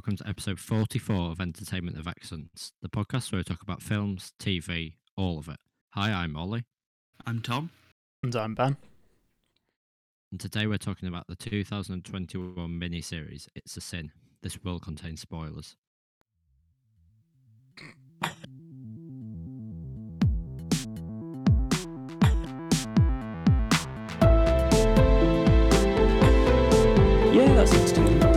welcome to episode 44 of Entertainment of Excellence, the podcast where we talk about films, TV, all of it. Hi, I'm Ollie, I'm Tom. And I'm Ben. and today we're talking about the 2021 miniseries It's a Sin. This will contain spoilers. Yeah, that's interesting.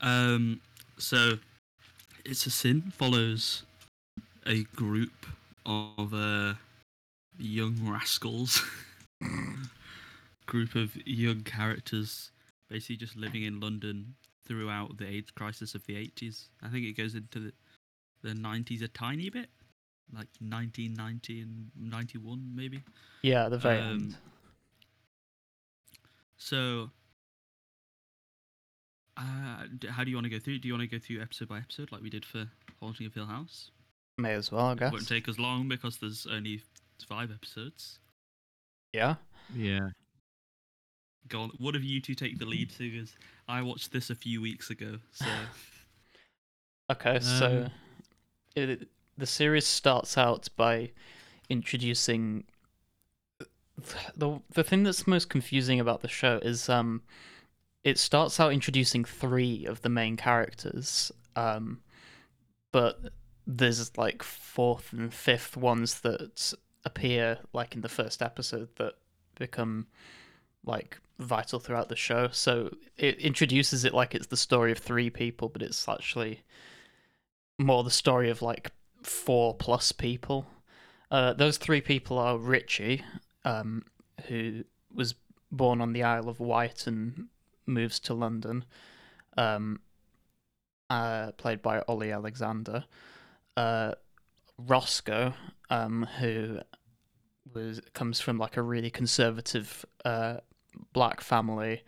Um, so it's a sin follows a group of uh, young rascals, group of young characters, basically just living in London throughout the AIDS crisis of the 80s. I think it goes into the, the 90s a tiny bit, like 1990 and 91 maybe. Yeah, the very Um, end. So, uh, how do you want to go through? Do you want to go through episode by episode like we did for Haunting of Hill House? May as well, I guess. It guess. won't take us long because there's only five episodes. Yeah. Yeah. Go on. One of you two take the lead, because I watched this a few weeks ago. So, Okay, so Um, it, the series starts out by introducing the the thing that's most confusing about the show is um it starts out introducing three of the main characters um but there's like fourth and fifth ones that appear like in the first episode that become like vital throughout the show so it introduces it like it's the story of three people but it's actually more the story of like four plus people. Uh, those three people are Richie, um, who was born on the Isle of Wight and moves to London, um, uh, played by Olly Alexander. Uh, Roscoe, um, who was comes from like a really conservative uh, black family,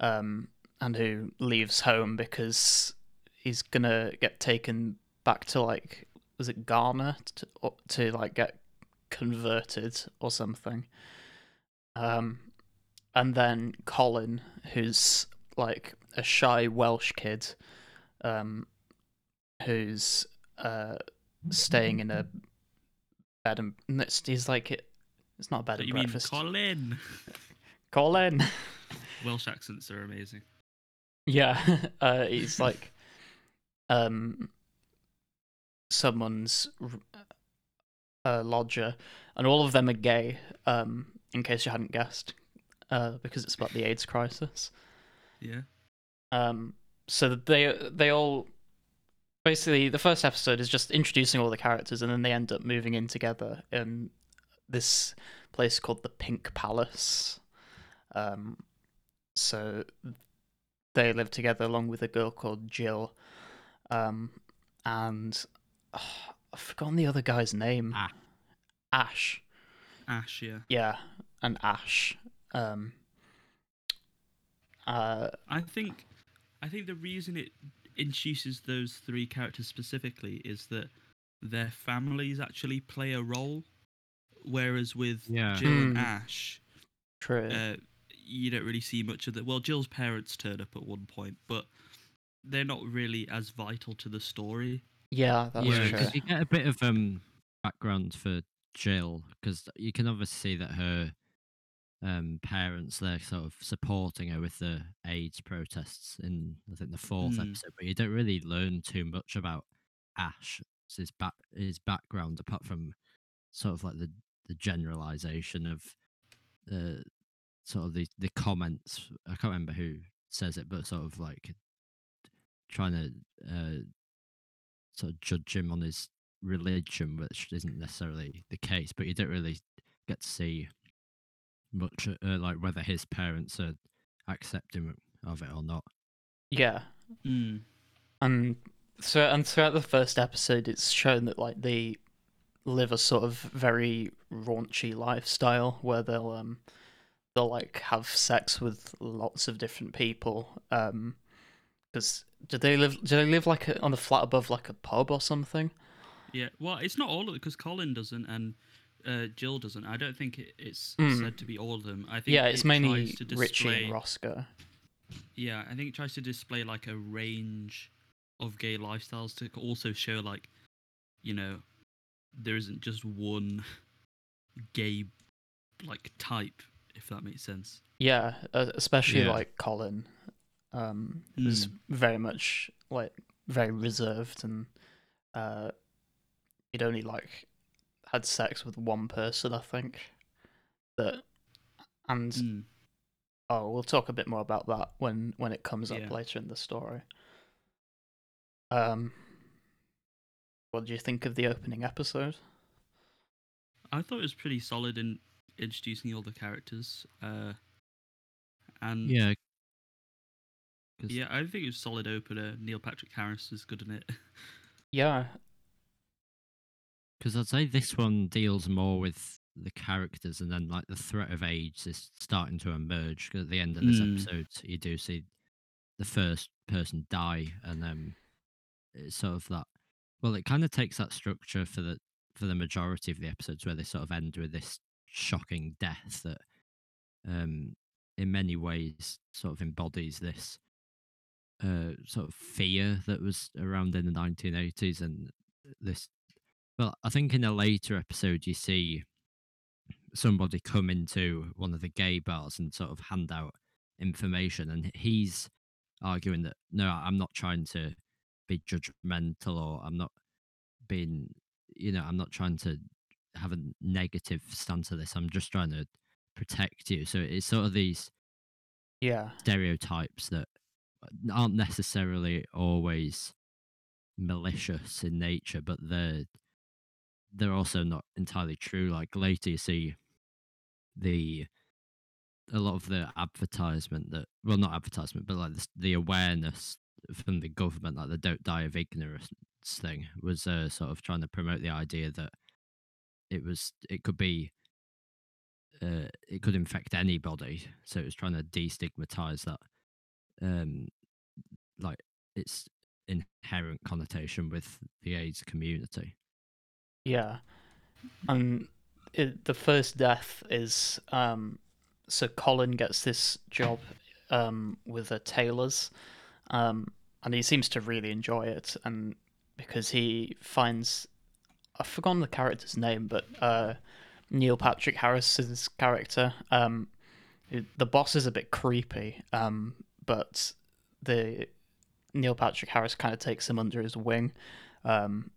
um, and who leaves home because he's gonna get taken back to like was it Ghana to, to like get converted or something. Um, and then Colin, who's like a shy Welsh kid, um, who's uh staying in a bed and he's like it. It's not a bed and you mean breakfast. Colin? Colin. Welsh accents are amazing. Yeah, uh, he's like um someone's uh, lodger, and all of them are gay. Um, in case you hadn't guessed, uh, because it's about the AIDS crisis. Yeah. Um, so they they all basically the first episode is just introducing all the characters, and then they end up moving in together in this place called the Pink Palace. Um, so they live together along with a girl called Jill, um, and oh, I've forgotten the other guy's name. Ah. Ash. Ash, yeah. Yeah, and Ash. Um, uh, I think I think the reason it introduces those three characters specifically is that their families actually play a role, whereas with Yeah. Jill and Hmm. Ash, true. uh, you don't really see much of that. Well, Jill's parents turn up at one point, but they're not really as vital to the story. yeah, that's yeah, true. because you get a bit of um background for Jill because you can obviously see that her um parents they're sort of supporting her with the AIDS protests in I think the fourth Mm. episode, but you don't really learn too much about Ash his back his background apart from sort of like the the generalization of uh sort of the the comments. I can't remember who says it, but sort of like trying to uh sort of judge him on his religion, which isn't necessarily the case. But you don't really get to see much, uh, like whether his parents are accepting of it or not. Yeah, Mm. and so and throughout the first episode, it's shown that like they live a sort of very raunchy lifestyle where they'll um they'll like have sex with lots of different people. Um, because do they live? Do they live like a, on the flat above like a pub or something? Yeah, well, it's not all of it because Colin doesn't and uh, Jill doesn't. I don't think it, it's Mm. said to be all of them. I think Yeah, it's it mainly tries to Richie display, and Roscoe. Yeah, I think it tries to display like a range of gay lifestyles to also show like, you know, there isn't just one gay like type, if that makes sense. Yeah, uh, especially Yeah. like Colin, um, is very much like very reserved and uh, he'd only like had sex with one person, I think. That and Mm. oh, we'll talk a bit more about that when when it comes up later in the story. Um, what do you think of the opening episode? I thought it was pretty solid in introducing all the characters. Uh, and yeah, yeah, I think it was solid opener. Neil Patrick Harris is good in it. Yeah, Because I'd say this one deals more with the characters, and then like the threat of AIDS is starting to emerge. Because at the end of this Mm. episode, you do see the first person die, and um, it's sort of that. Well, it kind of takes that structure for the for the majority of the episodes where they sort of end with this shocking death that, um, in many ways, sort of embodies this uh sort of fear that was around in the 1980s and this well, I think in a later episode, you see somebody come into one of the gay bars and sort of hand out information, and he's arguing that no, I'm not trying to be judgmental or I'm not being, you know, I'm not trying to have a negative stance to this. I'm just trying to protect you. So it's sort of these yeah, stereotypes that aren't necessarily always malicious in nature, but they're they're also not entirely true. Like later, you see the a lot of the advertisement that well, not advertisement, but like the, the awareness from the government, like the "Don't Die of Ignorance" thing, was uh, sort of trying to promote the idea that it was it could be uh, it could infect anybody. So it was trying to destigmatize that, um, like its inherent connotation with the AIDS community. Yeah, and it, the first death is um, so Colin gets this job um with a tailor's, um, and he seems to really enjoy it, and because he finds I've forgotten the character's name, but uh, Neil Patrick Harris's character, um, the boss is a bit creepy, um, but the Neil Patrick Harris kind of takes him under his wing, um,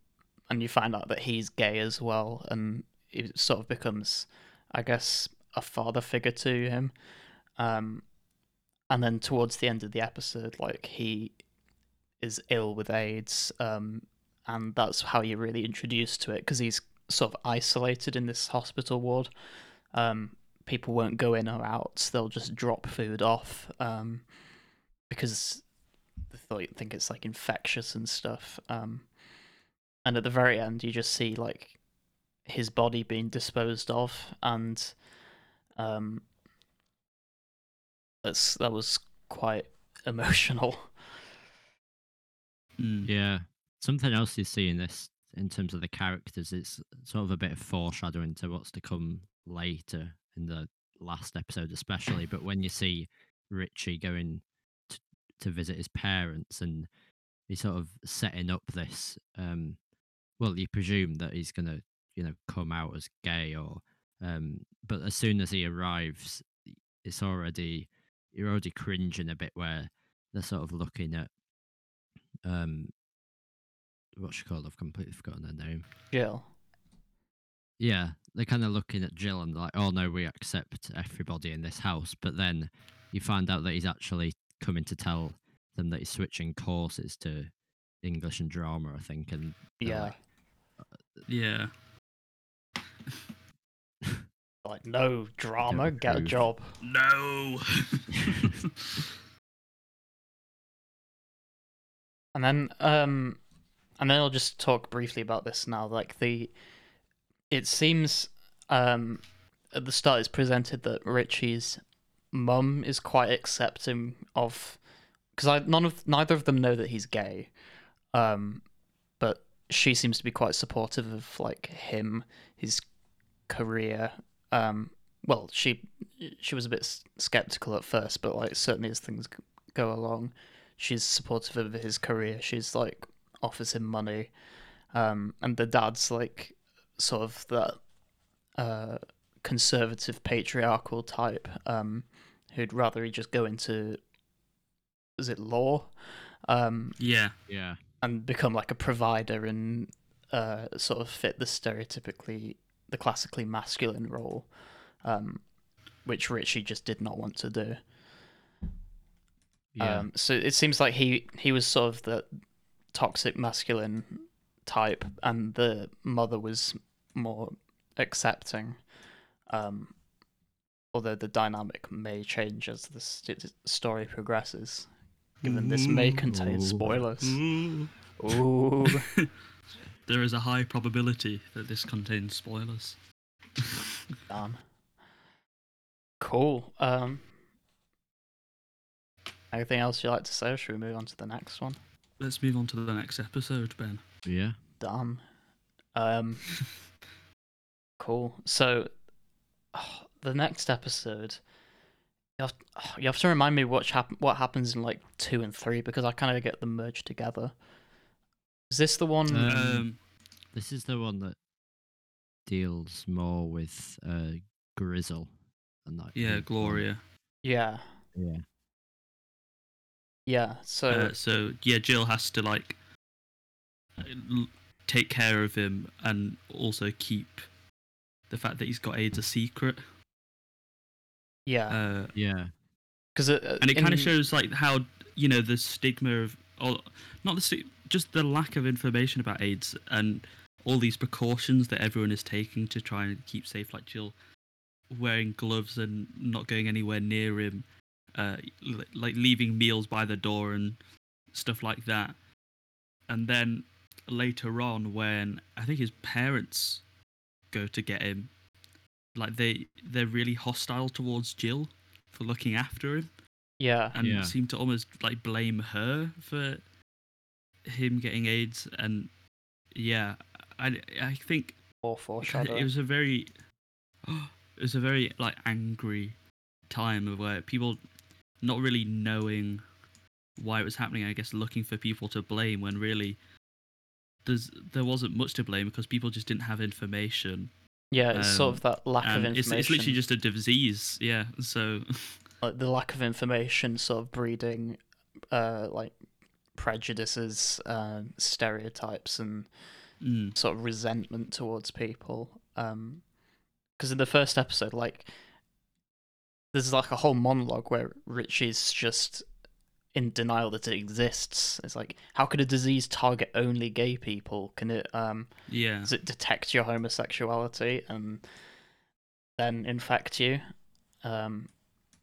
and you find out that he's gay as well, and it sort of becomes, I guess, a father figure to him. Um, and then towards the end of the episode, like he is ill with AIDS, um, and that's how you're really introduced to it because he's sort of isolated in this hospital ward. Um, people won't go in or out; they'll just drop food off um, because they think it's like infectious and stuff. Um, and at the very end, you just see like his body being disposed of, and um, that's that was quite emotional. Mm. Yeah. Something else you see in this, in terms of the characters, it's sort of a bit of foreshadowing to what's to come later in the last episode, especially. But when you see Richie going to, to visit his parents and he's sort of setting up this, um, well, you presume that he's going to, you know, come out as gay or, um, but as soon as he arrives, it's already, you're already cringing a bit where they're sort of looking at um what's she called? I've completely forgotten her name. Jill. Yeah, they're kind of looking at Jill and like, oh no, we accept everybody in this house. But then you find out that he's actually coming to tell them that he's switching courses to English and drama, I think. And Yeah. like, Yeah. Like no drama, get a job. No. And then um and then I'll just talk briefly about this now. Like the it seems um, at the start it's presented that Richie's mum is quite accepting of because I none of neither of them know that he's gay, um, but she seems to be quite supportive of like him, his career. Um, well, she she was a bit skeptical at first, but like certainly as things go along, she's supportive of his career. She's like offers him money, um, and the dad's like sort of that uh, conservative patriarchal type um, who'd rather he just go into is it law um, Yeah, Yeah. And become like a provider and uh, sort of fit the stereotypically the classically masculine role um, which Richie just did not want to do Yeah. um, so it seems like he he was sort of the toxic masculine type, and the mother was more accepting. Um, although the dynamic may change as the st- story progresses, given this may contain Ooh. spoilers. Ooh. Ooh, there is a high probability that this contains spoilers. damn. Cool. Um, anything else you'd like to say? Or should we move on to the next one? Let's move on to the next episode, Ben. yeah. Damn. Um. cool. So, the next episode, you have, you have to remind me what hap- what happens in like two and three because I kind of get them merged together. Is this the one? Uh, Um, This is the one that deals more with uh, Grizzle and that. yeah, kind. Gloria. yeah. Yeah. Yeah. So Uh, so yeah, Jill has to like l- take care of him and also keep the fact that he's got AIDS a secret. Yeah, Uh, Yeah. because and it kind of shows like how you know the stigma of or not the sti- just the lack of information about AIDS and all these precautions that everyone is taking to try and keep safe like Jill wearing gloves and not going anywhere near him uh l- like leaving meals by the door and stuff like that and then later on when i think his parents go to get him like they they're really hostile towards Jill for looking after him Yeah. and Yeah. seem to almost like blame her for him getting AIDS. And yeah, I I think Or it was a very it was a very like angry time of where people not really knowing why it was happening. I guess looking for people to blame when really there's there wasn't much to blame because people just didn't have information. Yeah, it's sort um, of that lack of And it's, information. it's literally just a disease. Yeah. So like the lack of information sort of breeding uh like prejudices uh, stereotypes and mm, sort of resentment towards people um because in the first episode like there's like a whole monologue where richie's just in denial that it exists it's like how could a disease target only gay people can it um yeah. does it detect your homosexuality and then infect you um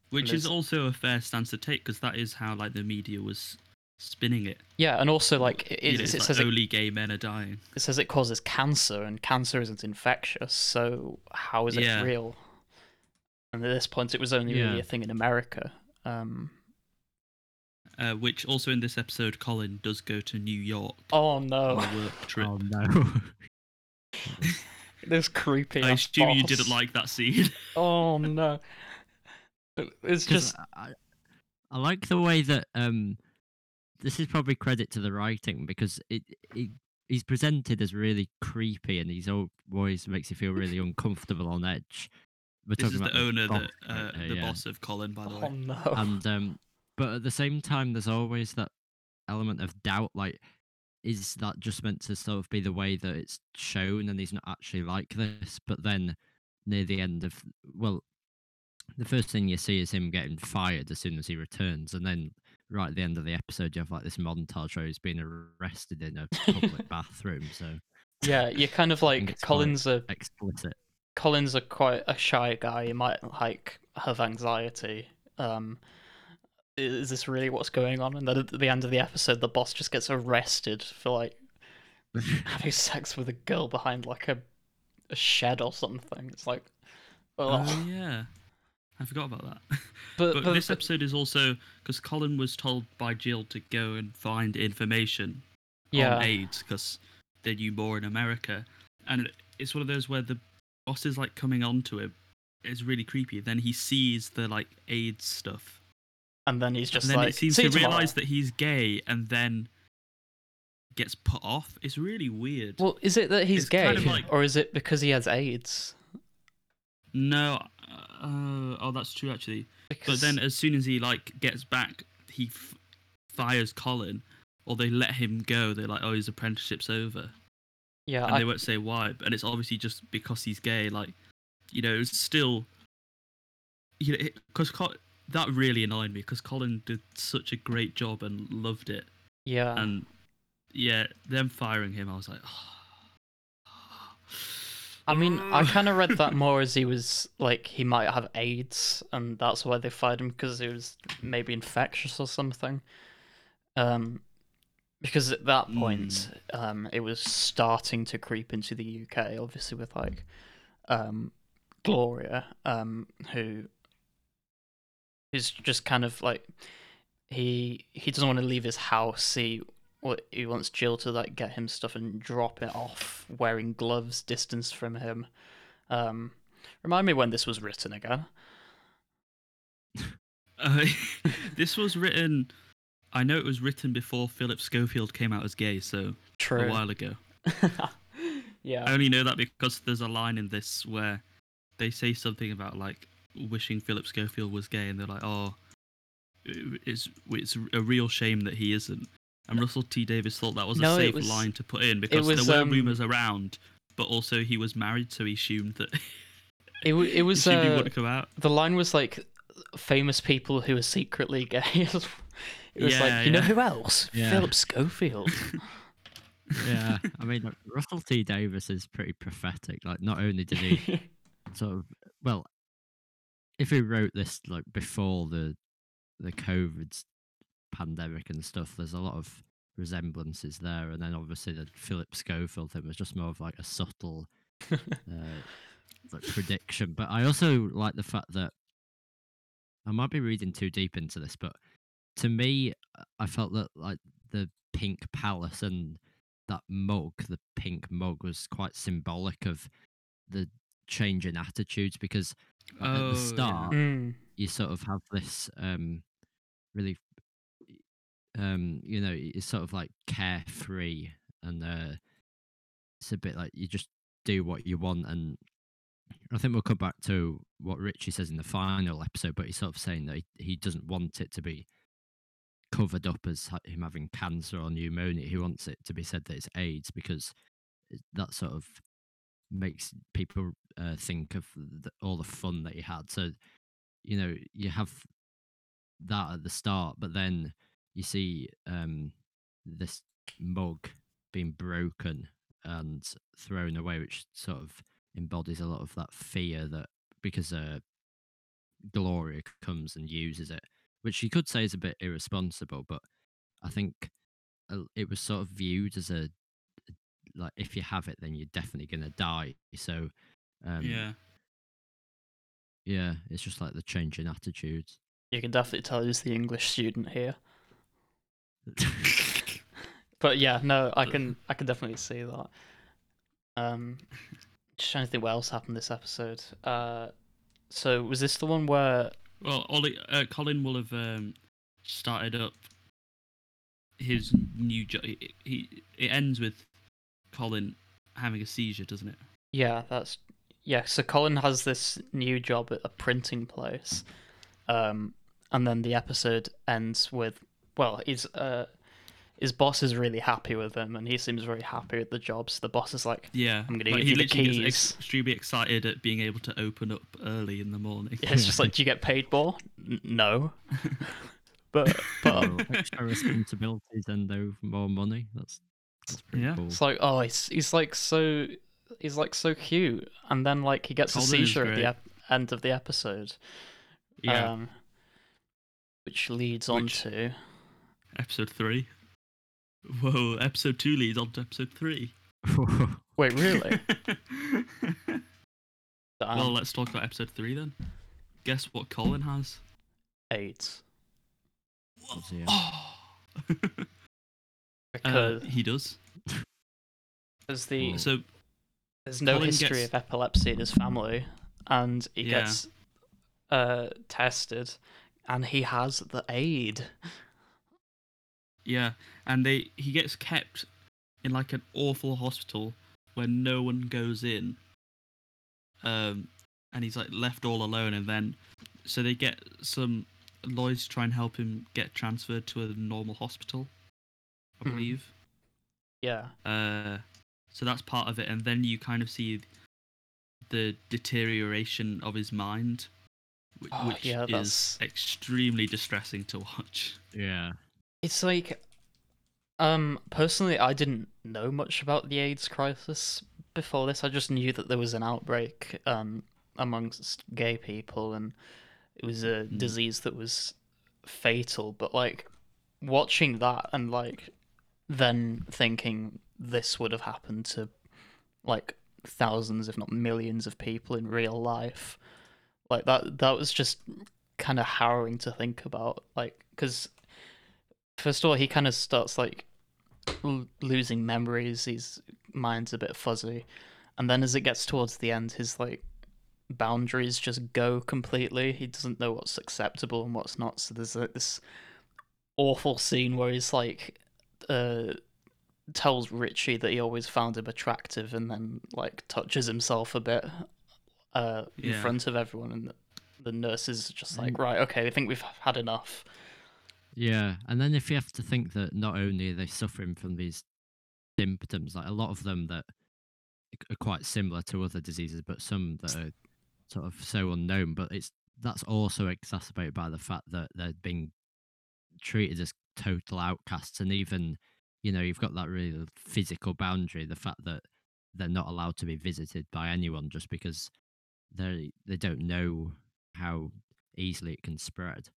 Which is also a fair stance to take because that is how like the media was spinning it. yeah and also like it, You know, it, it like says it only gay men are dying. it says it causes cancer and cancer isn't infectious so how is it Yeah. real and at this point it was only really a thing in america um Uh, which also in this episode, Colin does go to New York oh on no a work trip. Oh no. this creepy I ass assume you didn't like that scene. oh no It's just I, I like the way that um this is probably credit to the writing because it, it he's presented as really creepy and he's al- always makes you feel really uncomfortable on edge. We're this is the about owner, the boss uh, character, the yeah. boss of Colin, by the way. oh way. no and um but at the same time there's always that element of doubt like is that just meant to sort of be the way that it's shown and he's not actually like this but then near the end of well the first thing you see is him getting fired as soon as he returns and then right at the end of the episode you have like this montage where he's being arrested in a public bathroom so yeah you're kind of like Colin's a explicit Colin's a quite a shy guy. He might like have anxiety. Um, is this really what's going on? And then at the end of the episode, the boss just gets arrested for like having sex with a girl behind like a a shed or something. It's like, oh, Oh yeah, I forgot about that. but, But but this the- episode is also because Colin was told by Jill to go and find information yeah, on AIDS because they knew more in America, and it's one of those where the boss is like coming on to him. It's really creepy. Then he sees the like AIDS stuff, and then he's just and then like, it seems "See to realize that he's gay, and then gets put off. It's really weird. Well, is it that he's It's gay, kind of like- or is it because he has AIDS? no, uh, oh, that's true actually. But then as soon as he like gets back, he f- fires Colin, or they let him go. They're like, oh, his apprenticeship's over. yeah, and I, they won't say why. And it's obviously just because he's gay. Like, you know, it's still, you know, because Col- that really annoyed me because Colin did such a great job and loved it. yeah, And yeah, them firing him, I was like, I mean, I kind of read that more as he was like he might have AIDS, and that's why they fired him because he was maybe infectious or something. Um, because at that point, um, it was starting to creep into the UK, obviously with like, um, Gloria, um, who is just kind of like he he doesn't want to leave his house. He what he wants Jill to like get him stuff and drop it off wearing gloves distance from him. Um, remind me when this was written again. uh, this was written. I know it was written before Philip Schofield came out as gay, so True. a while ago. Yeah. I only know that because there's a line in this where they say something about like wishing Philip Schofield was gay, and they're like, "Oh, it's it's a real shame that he isn't." And Russell T Davies thought that was No, a safe was- line to put in because was, there were um, rumors around, but also he was married, so he assumed that It w- it was assumed he uh, wouldn't come out. the line was like famous people who are secretly gay. it was Yeah, like you know who else? Yeah. Philip Schofield. yeah, I mean, like, Russell T Davies is pretty prophetic. Like, not only did he sort of, well, if we wrote this like before the the COVID pandemic and stuff, there's a lot of resemblances there. And then obviously the Philip Schofield thing was just more of like a subtle uh, like prediction. But I also like the fact that I might be reading too deep into this, but to me, uh, I felt that like the pink palace and that mug, the pink mug, was quite symbolic of the change in attitudes because like, at Oh, the yeah. start Mm, you sort of have this um really um you know it's sort of like carefree and uh it's a bit like you just do what you want and I think we'll come back to what Richie says in the final episode, but he's sort of saying that he, he doesn't want it to be covered up as ha- him having cancer or pneumonia. He wants it to be said that it's AIDS because that sort of makes people uh, think of the, all the fun that he had. So, you know, you have that at the start, but then you see um, this mug being broken and thrown away, which sort of embodies a lot of that fear that because uh, Gloria comes and uses it, which you could say is a bit irresponsible, but I think uh, it was sort of viewed as a like if you have it, then you're definitely gonna die. So um, yeah. yeah, it's just like the change in attitudes. you can definitely tell he's the English student here. But yeah, no, I can I can definitely see that. Um, just trying to think what else happened this episode. Uh, so was this the one where? Well, Ollie, uh, Colin will have um, started up his new job. He, he it ends with Colin having a seizure, doesn't it? Yeah, that's yeah. So Colin has this new job at a printing place, um, and then the episode ends with well, his uh, his boss is really happy with him, and he seems very happy with the job. So the boss is like, Yeah, I'm gonna like, give he you the literally gets keys. ex- extremely excited at being able to open up early in the morning. yeah, it's just like, do you get paid more? N- no, but but Well, extra responsibilities and no more money. That's that's pretty Yeah. cool. It's like, oh, he's he's like so he's like so cute, and then like he gets a seizure at the ep- end of the episode, Yeah, um, which leads on to episode three. Whoa, episode two leads on to episode three. Wait, really? well, let's talk about episode three then. Guess what Colin has? AIDS. Does he, Oh. uh, Because he does. there's the So there's no Colin history gets- of epilepsy in his family, and he Yeah. gets uh tested, and he has the aid. yeah, and they he gets kept in like an awful hospital where no one goes in. Um, and he's like left all alone, and then so they get some lawyers to try and help him get transferred to a normal hospital, I Mhm. believe. Yeah. Uh, so that's part of it, and then you kind of see the deterioration of his mind, which, Oh, which yeah, is that's- extremely distressing to watch. yeah. It's like, um, personally, I didn't know much about the AIDS crisis before this. I just knew that there was an outbreak um amongst gay people, and it was a Mm. disease that was fatal. But like, watching that and like, then thinking this would have happened to like thousands, if not millions, of people in real life, like that. That was just kind of harrowing to think about. Like, because first of all, he kind of starts like l- losing memories. His mind's a bit fuzzy, and then as it gets towards the end, his like boundaries just go completely. He doesn't know what's acceptable and what's not. So there's like this awful scene where he's like, uh, tells Richie that he always found him attractive, and then like touches himself a bit, uh, in Yeah. front of everyone, and the, the nurse is just like, Mm. right, okay, I think we've had enough. Yeah, and then if you have to think that not only are they suffering from these symptoms, like a lot of them that are quite similar to other diseases, but some that are sort of so unknown. But it's that's also exacerbated by the fact that they're being treated as total outcasts, and even you know you've got that really physical boundary, the fact that they're not allowed to be visited by anyone just because they they don't know how easily it can spread.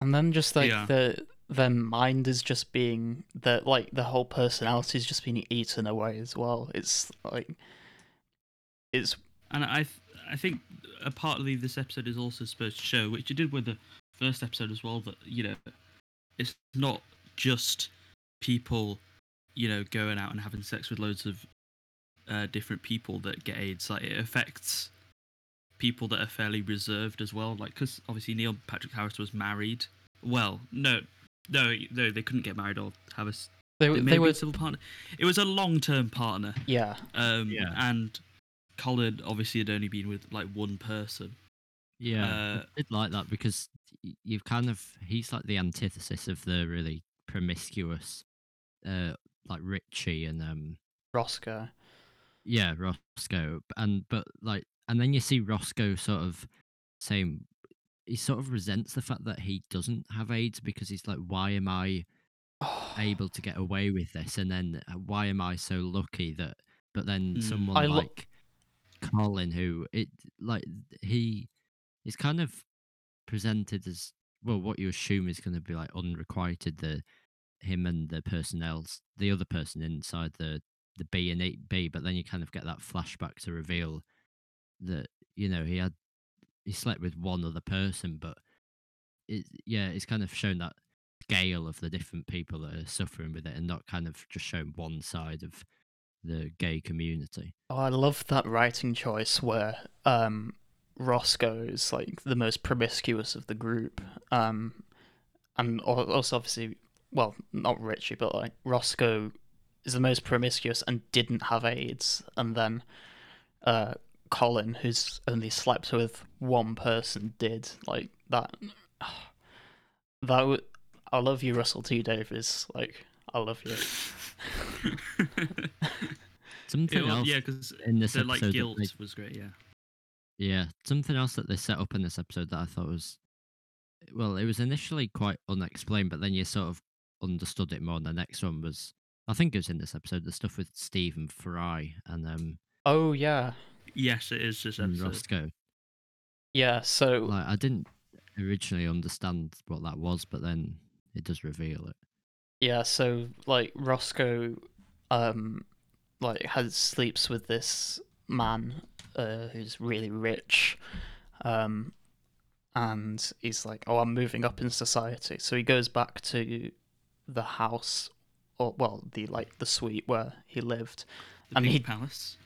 And then just like Yeah. the their mind is just being the like the whole personality is just being eaten away as well. It's like it's And I, th- I think a partly this episode is also supposed to show, which it did with the first episode as well, that you know, it's not just people, you know, going out and having sex with loads of uh, different people that get AIDS. Like it affects people that are fairly reserved as well. Like because obviously Neil Patrick Harris was married. Well, no, no, no, they couldn't get married or have a. they It were they were a civil partner. It was a long-term partner. yeah Um, Yeah. And Colin obviously had only been with like one person. Yeah, Uh, I did like that because y- you've kind of he's like the antithesis of the really promiscuous, uh, like Richie and um, Roscoe. yeah, Roscoe, and but like, and then you see Roscoe sort of saying he sort of resents the fact that he doesn't have AIDS because he's like, why am I able to get away with this, and then uh, why am I so lucky that? But then Mm. someone I lo- like Colin, who it like he is kind of presented as well, what you assume is going to be like unrequited. The him and the personnel's the other person inside the the B and eight B, but then you kind of get that flashback to reveal that you know he had he slept with one other person, but it yeah, it's kind of shown that scale of the different people that are suffering with it, and not kind of just showing one side of the gay community. Oh, I love that writing choice where um Roscoe is like the most promiscuous of the group. Um and also obviously well, not Richie, but like Roscoe is the most promiscuous and didn't have AIDS and then uh Colin who's only slept with one person did. Like that that would I love you, Russell T Davies. Like I love you. Something It was- else yeah, because in this the like episode guilt they- was great. Yeah. Yeah, something else that they set up in this episode that I thought was well, it was initially quite unexplained, but then you sort of understood it more. And the next one was, I think it was in this episode, the stuff with Stephen Fry and um Oh yeah. Yes, it is this and episode. Roscoe. Yeah, so Like I didn't originally understand what that was, but then it does reveal it. Yeah, so like Roscoe um like has sleeps with this man uh, who's really rich, um, and he's like, "Oh, I'm moving up in society." So he goes back to the house, or well, the like the suite where he lived. The And he- palace.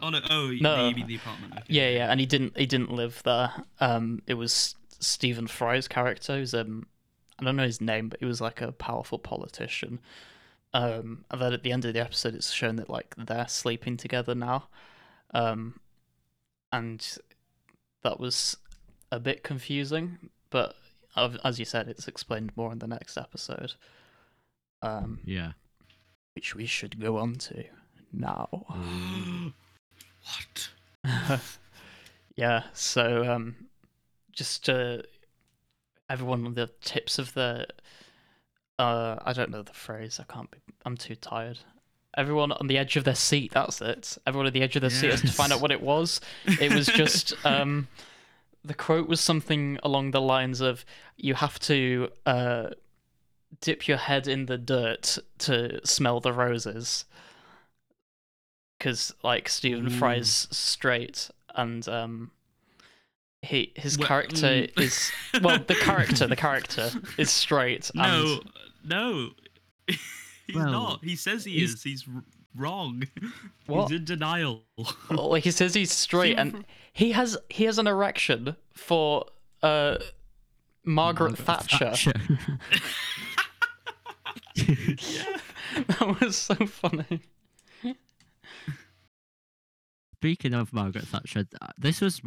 Oh no! Oh, No. you the apartment? Okay. Yeah, yeah, and he didn't he didn't live there. Um, it was Stephen Fry's character. Who's um, I don't know his name, but he was like a powerful politician. Um, and then at the end of the episode, it's shown that like they're sleeping together now. Um, and that was a bit confusing, but as you said, it's explained more in the next episode. Um, Yeah. which we should go on to now. what? yeah, so um, just uh, everyone on the tips of the uh, I don't know the phrase. I can't be. I'm too tired. Everyone on the edge of their seat. That's it. Everyone at the edge of their seat has to find out what it was. It was just um, the quote was something along the lines of, "You have to uh, dip your head in the dirt to smell the roses." Because like Stephen Fry's straight, and um, he his Well, character mm. is well, the character, the character is straight. No, and, no. He's Well, not. He says he he's- is. He's wrong. What? He's in denial. like he says he's straight, and he has he has an erection for uh Margaret, Margaret Thatcher. yeah. that was so funny. Speaking of Margaret Thatcher, this was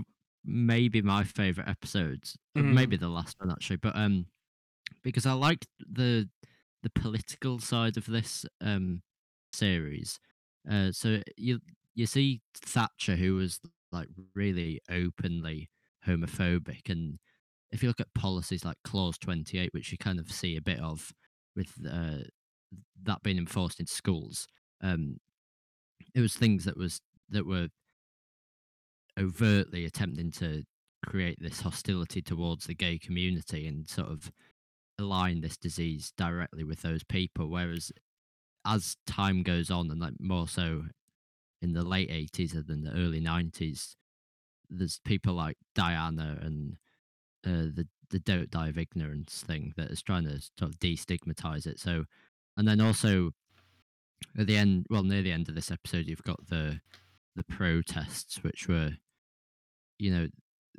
maybe my favorite episodes. uh, Mm. Maybe the last one actually, but um, because I liked the the political side of this um series. Uh, so you you see Thatcher, who was like really openly homophobic, and if you look at policies like Clause Twenty Eight, which you kind of see a bit of with uh, that being enforced in schools, um, it was things that was that were overtly attempting to create this hostility towards the gay community and sort of align this disease directly with those people. Whereas as time goes on, and like more so in the late 80s than the early 90s, there's people like Diana and uh, the the don't die of ignorance thing that is trying to sort of destigmatize it. So, and then also at the end, well, near the end of this episode, you've got the the protests, which were, you know,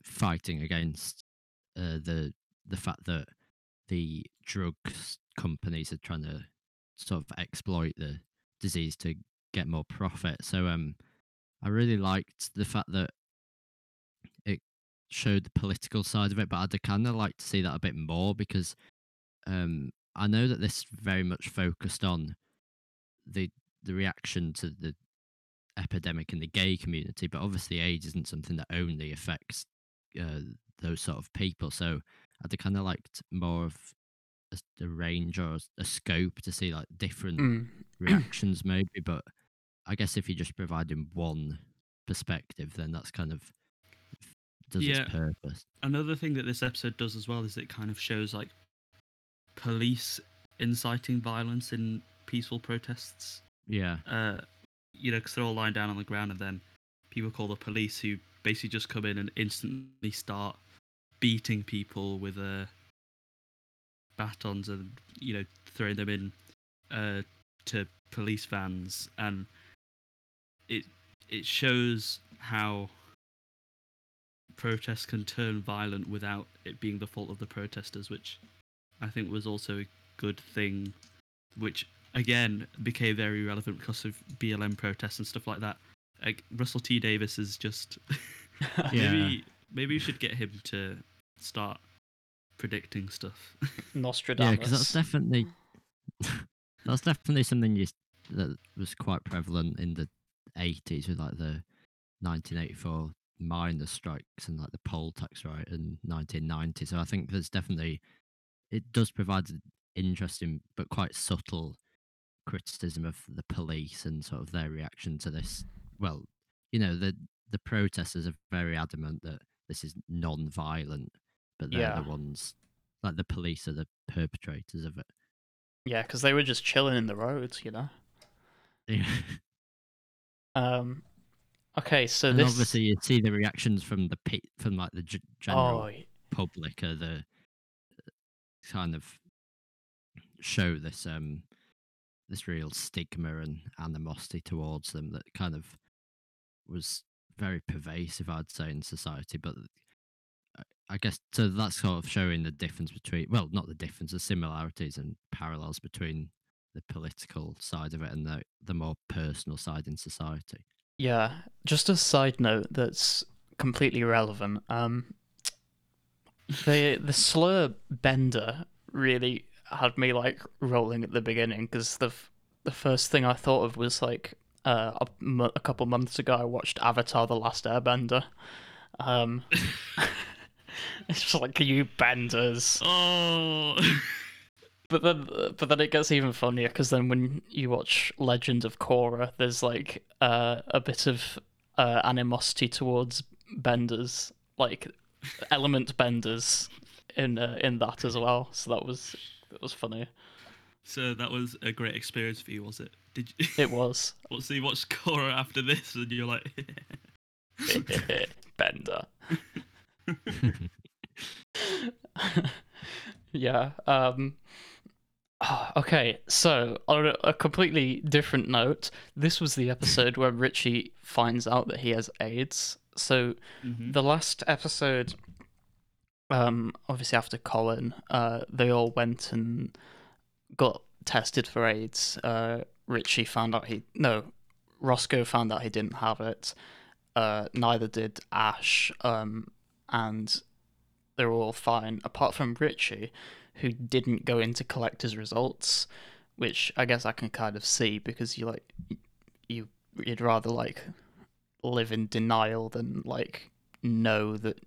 fighting against uh, the the fact that the drugs companies are trying to sort of exploit the disease to get more profit. So, um, I really liked the fact that it showed the political side of it, but I'd kind of like to see that a bit more because um, I know that this very much focused on the the reaction to the epidemic in the gay community, but obviously AIDS isn't something that only affects uh, those sort of people. So I'd kind of liked more of a, a range or a scope to see like different Mm. reactions, maybe. But I guess if you're just providing one perspective, then that's kind of does Yeah. its purpose. Another thing that this episode does as well is it kind of shows like police inciting violence in peaceful protests. Yeah, uh, you know, because they're all lying down on the ground, and then people call the police, who basically just come in and instantly start beating people with uh, batons and you know throwing them in uh, to police vans, and it it shows how protests can turn violent without it being the fault of the protesters, which I think was also a good thing, which again became very relevant because of BLM protests and stuff like that. Like Russell T Davies is just Yeah. maybe maybe you should get him to start predicting stuff. Nostradamus. yeah, because that's definitely that's definitely something you, that was quite prevalent in the 80s with like the 1984 miners strikes and like the poll tax right in 1990 so i think there's definitely it does provide an interesting but quite subtle criticism of the police and sort of their reaction to this well you know the the protesters are very adamant that this is non-violent but they're Yeah. the ones like the police are the perpetrators of it Yeah, because they were just chilling in the roads, you know. yeah Um, okay, so and this. obviously you see the reactions from the pe- from like the g- general oh, public are the uh, kind of show this um this real stigma and animosity towards them that kind of was very pervasive i'd say in society but i guess so that's sort of showing the difference between well not the difference the similarities and parallels between the political side of it and the the more personal side in society Yeah, just a side note that's completely irrelevant. Um, the the slur bender really had me like rolling at the beginning because the f- the first thing I thought of was like uh, a, a couple months ago I watched Avatar: The Last Airbender. Um, it's just like you benders, Oh, but then but then it gets even funnier because then when you watch Legend of Korra, there's like uh, a bit of uh, animosity towards benders, like element benders in uh, in that as well. So that was that was funny. so that was a great experience for you, was it? Did you? It was Well, so you watched Korra after this, and you're like, bender. Yeah. Um. ah, Okay, so on a- completely different note, this was the episode where Richie finds out that he has AIDS. So Mhm. the last episode, um, obviously after Colin, uh, they all went and got tested for AIDS. Uh, Richie found out he no, Roscoe found out he didn't have it. Uh, neither did Ash. Um, and they're all fine, apart from Richie, who didn't go in to collect his results, which I guess I can kind of see because you like you you'd rather like live in denial than like know that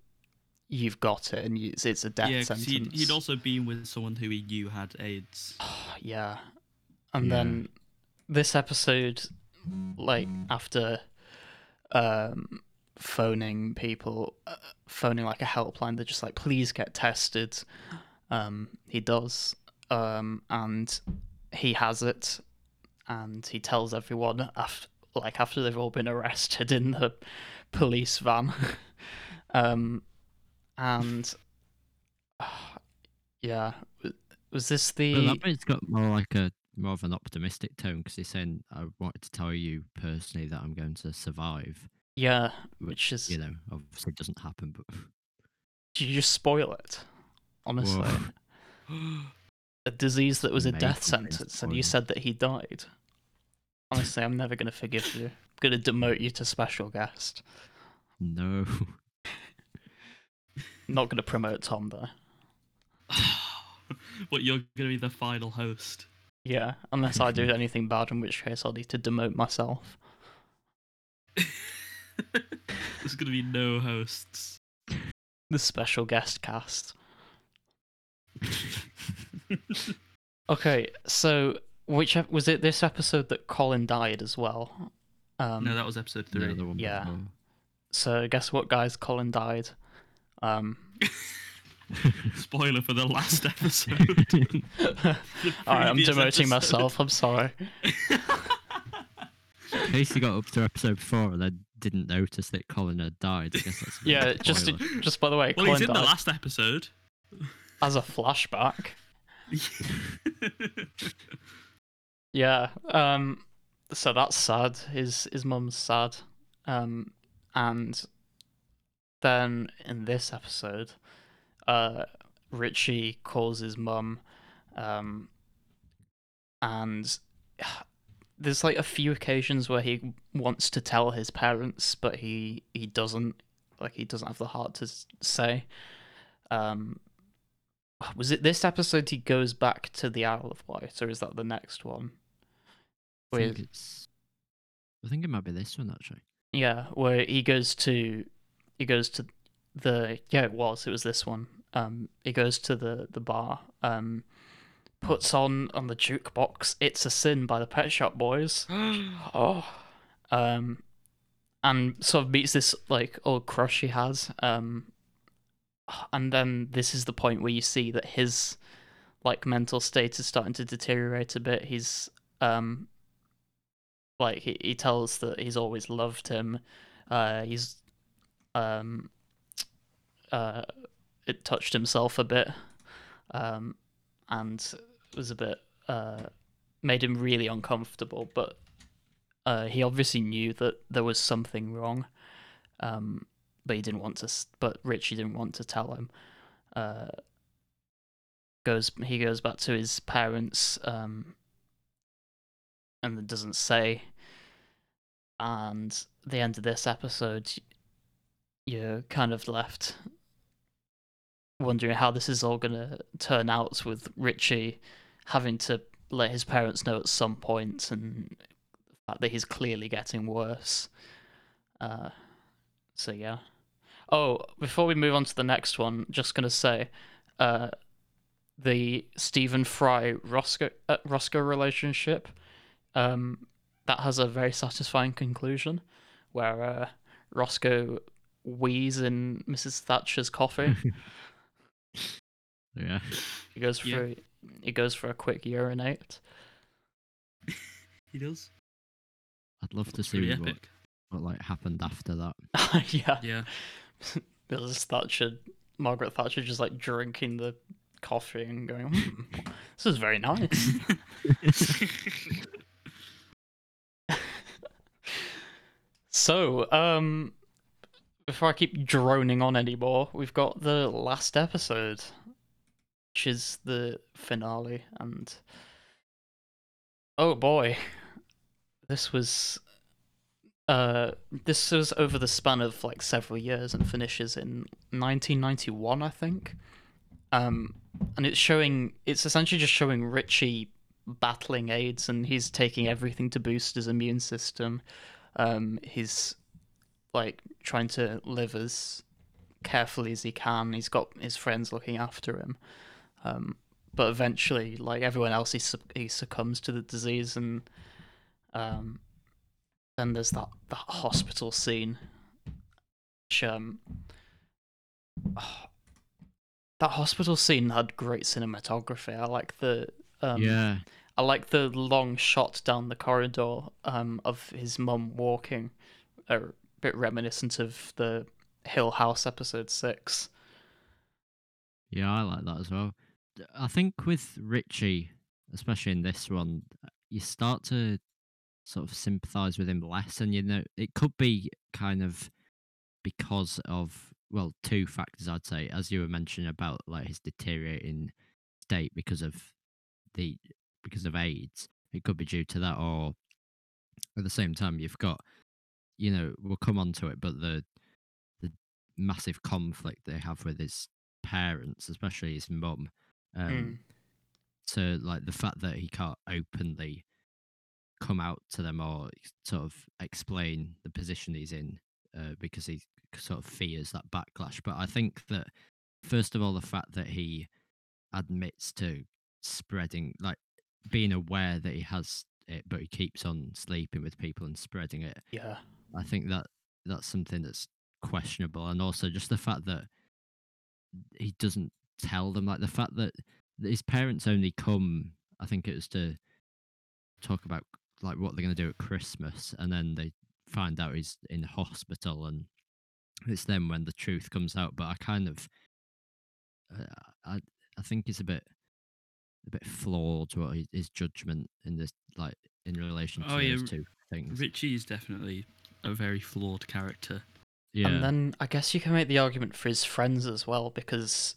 you've got it and you, it's, it's a death yeah, sentence. he'd, he'd also been with someone who he knew had AIDS. yeah. And Yeah. then this episode, like after um, phoning people, uh, phoning like a helpline, they're just like, please get tested. Um, he does, um, and he has it, and he tells everyone after, like after they've all been arrested in the police van, um, and yeah, was this the? But bit's got more like a more of an optimistic tone because he's saying, "I wanted to tell you personally that I'm going to survive," Yeah, which is you know obviously doesn't happen. But you just spoil it? Honestly, a disease that was a death sentence, and you said that he died. Honestly, I'm never gonna forgive you. I'm gonna demote you to special guest. no, Not gonna promote Tom though. but you're gonna be the final host. Yeah, unless I do anything bad, in which case I'll need to demote myself. There's gonna be no hosts. The special guest cast. Okay, so which ep- was it? This episode that Colin died as well. Um, no, that was episode no, three. the one yeah. before. So guess what, guys? Colin died. Um, Spoiler for the last episode. The all right, I'm demoting episode. myself. I'm sorry. In case you got up to episode four and then didn't notice that Colin had died, I guess that's Yeah, just spoiler. just by the way, Well, Colin he's in died the last episode. as a flashback. Yeah. Um. So that's sad. His his mum's sad. Um. And then in this episode, uh, Richie calls his mum, um, and there's like a few occasions where he wants to tell his parents, but he he doesn't. Like he doesn't have the heart to say. Um. Was it this episode he goes back to the Isle of Wight, or is that the next one? I think it's. I think it might be this one actually. Yeah, where he goes to he goes to the yeah, it was. It was this one. Um he goes to the the bar, um puts on on the jukebox It's a Sin by the Pet Shop Boys. Oh. Um and sort of meets this like old crush he has. Um and then this is the point where you see that his like mental state is starting to deteriorate a bit. He's um like he, he tells that he's always loved him. Uh, he's um, uh, it touched himself a bit, um, and was a bit uh, made him really uncomfortable. But uh, he obviously knew that there was something wrong, um, but he didn't want to. But Richie didn't want to tell him. Uh, goes he goes back to his parents, um, and doesn't say. And the end of this episode, you're kind of left wondering how this is all gonna turn out with Richie having to let his parents know at some point, and the fact that he's clearly getting worse. Uh, so yeah. Oh, before we move on to the next one, just gonna say, uh, the Stephen Fry Roscoe uh, relationship, um, that has a very satisfying conclusion, where uh, Roscoe wheeze in Mrs. Thatcher's coffee. Yeah. He goes for Yeah. he goes for a quick urinate. He does. I'd love to see what, epic. what like happened after that. yeah, Yeah. Mrs. Thatcher, Margaret Thatcher, just like drinking the coffee and going, "Hmm, "This is very nice." so, um, before I keep droning on anymore, we've got the last episode, which is the finale, and oh boy, this was uh this was over the span of like several years and finishes in 1991 i think. Um and it's showing it's essentially just showing richie battling aids and he's taking everything to boost his immune system. Um he's like trying to live as carefully as he can. He's got his friends looking after him. Um but eventually like everyone else he, suc- he succumbs to the disease and um then there's that that hospital scene which um that hospital scene had great cinematography. I like the um yeah. i like the long shot down the corridor um of his mum walking a bit reminiscent of the hill house episode 6 Yeah, I like that as well. I think with Richie, especially in this one, you start to sort of sympathize with him less, and you know it could be kind of because of well, two factors I'd say, as you were mentioning about like his deteriorating state because of the because of AIDS. It could be due to that, or at the same time, you've got you know we'll come on to it, but the the massive conflict they have with his parents, especially his mum, um, Mm. to like the fact that he can't openly come out to them or sort of explain the position he's in uh, because he sort of fears that backlash. But I think that first of all, the fact that he admits to spreading, like being aware that he has it, but he keeps on sleeping with people and spreading it. yeah I think that that's something that's questionable, and also just the fact that he doesn't tell them, like the fact that his parents only come. I think it was to talk about like what they're going to do at Christmas, and then they find out he's in hospital, and it's then when the truth comes out. But I kind of, uh, I I think it's a bit a bit flawed what his, judgment in this like in relation to Oh, those R- two things. Richie is definitely a very flawed character. yeah, And then I guess you can make the argument for his friends as well, because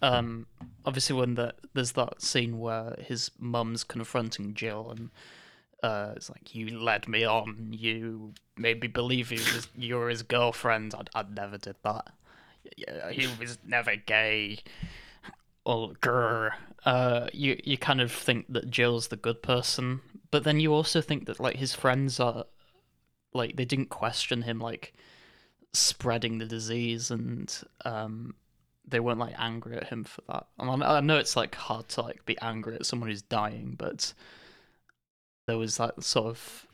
um, obviously when the, there's that scene where his mum's confronting Jill, and uh, it's like, "You led me on. You made me believe he was you were his girlfriend. I'd, I'd never did that. Yeah, he was never gay." Or grr. Uh, you you kind of think that Jill's the good person, but then you also think that like his friends are, like they didn't question him like spreading the disease and um they weren't like angry at him for that and I, I know it's like hard to like be angry at someone who's dying but there was that sort of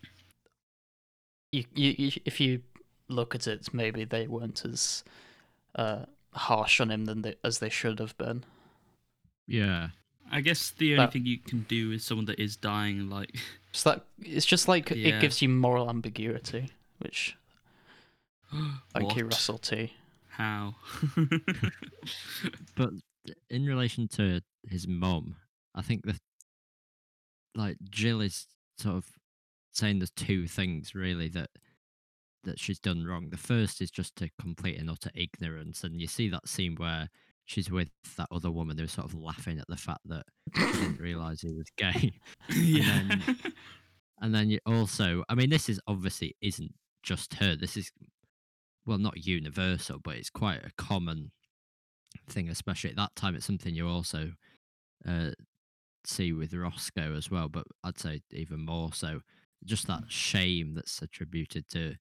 you, you, you if you look at it maybe they weren't as uh harsh on him than they, as they should have been yeah. I guess the only But- thing you can do is someone that is dying, like So that it's just like Yeah. it gives you moral ambiguity, which thank you, Russell T. How? But in relation to his mom, I think that like Jill is sort of saying there's two things really that that she's done wrong. The first is just to complete and utter ignorance, and you see that scene where she's with that other woman They were sort of laughing at the fact that she didn't realise he was gay. yeah. And then you also, I mean, this is obviously isn't just her. This is, well, not universal, but it's quite a common thing, especially at that time. It's something you also uh, see with Roscoe as well, but I'd say even more so. Just that shame that's attributed to,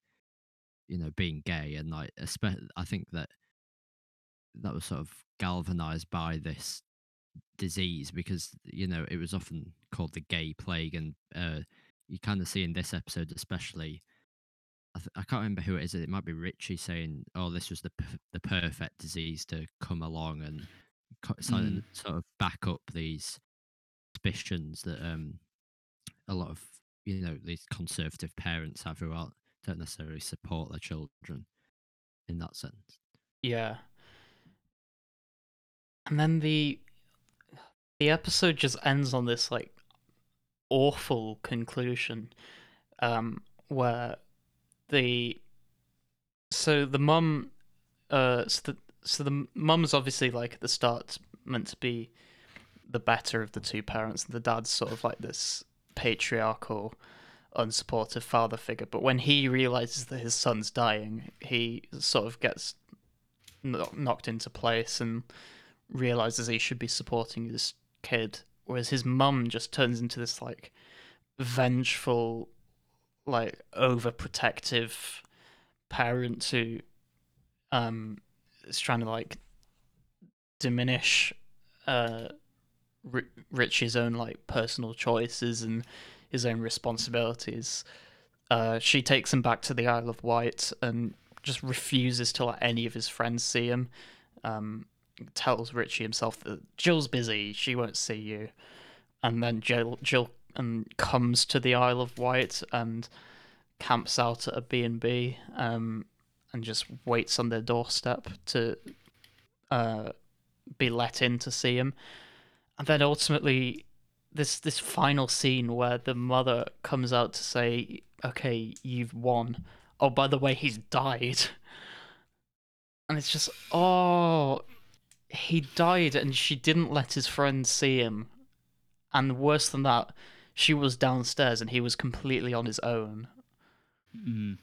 you know, being gay, and like, espe- I think that that was sort of galvanized by this disease because you know it was often called the gay plague, and uh, you kind of see in this episode, especially. I, th- I can't remember who it is. It might be Richie saying, "Oh, this was the p- the perfect disease to come along and co- sort of- Mm. sort of back up these suspicions that um a lot of you know these conservative parents have who are, don't necessarily support their children in that sense. Yeah. And then the the episode just ends on this like awful conclusion um where the so the mum uh so the, so the mum's obviously like at the start meant to be the better of the two parents and the dad's sort of like this patriarchal unsupportive father figure. But when he realizes that his son's dying he sort of gets knocked into place and realizes he should be supporting this kid whereas his mum just turns into this like vengeful like overprotective parent who um is trying to like diminish uh Ri- Richie's own like personal choices and his own responsibilities. Uh she takes him back to the Isle of Wight and just refuses to let any of his friends see him. Um tells Richie himself that Jill's busy, she won't see you. And then Jill Jill um, comes to the Isle of Wight and camps out at a B&B um, and just waits on their doorstep to uh, be let in to see him. And then ultimately this this final scene where the mother comes out to say, "Okay, you've won." Oh, by the way, he's died. And it's just, oh, he died and she didn't let his friends see him. And worse than that, she was downstairs and he was completely on his own. Mm.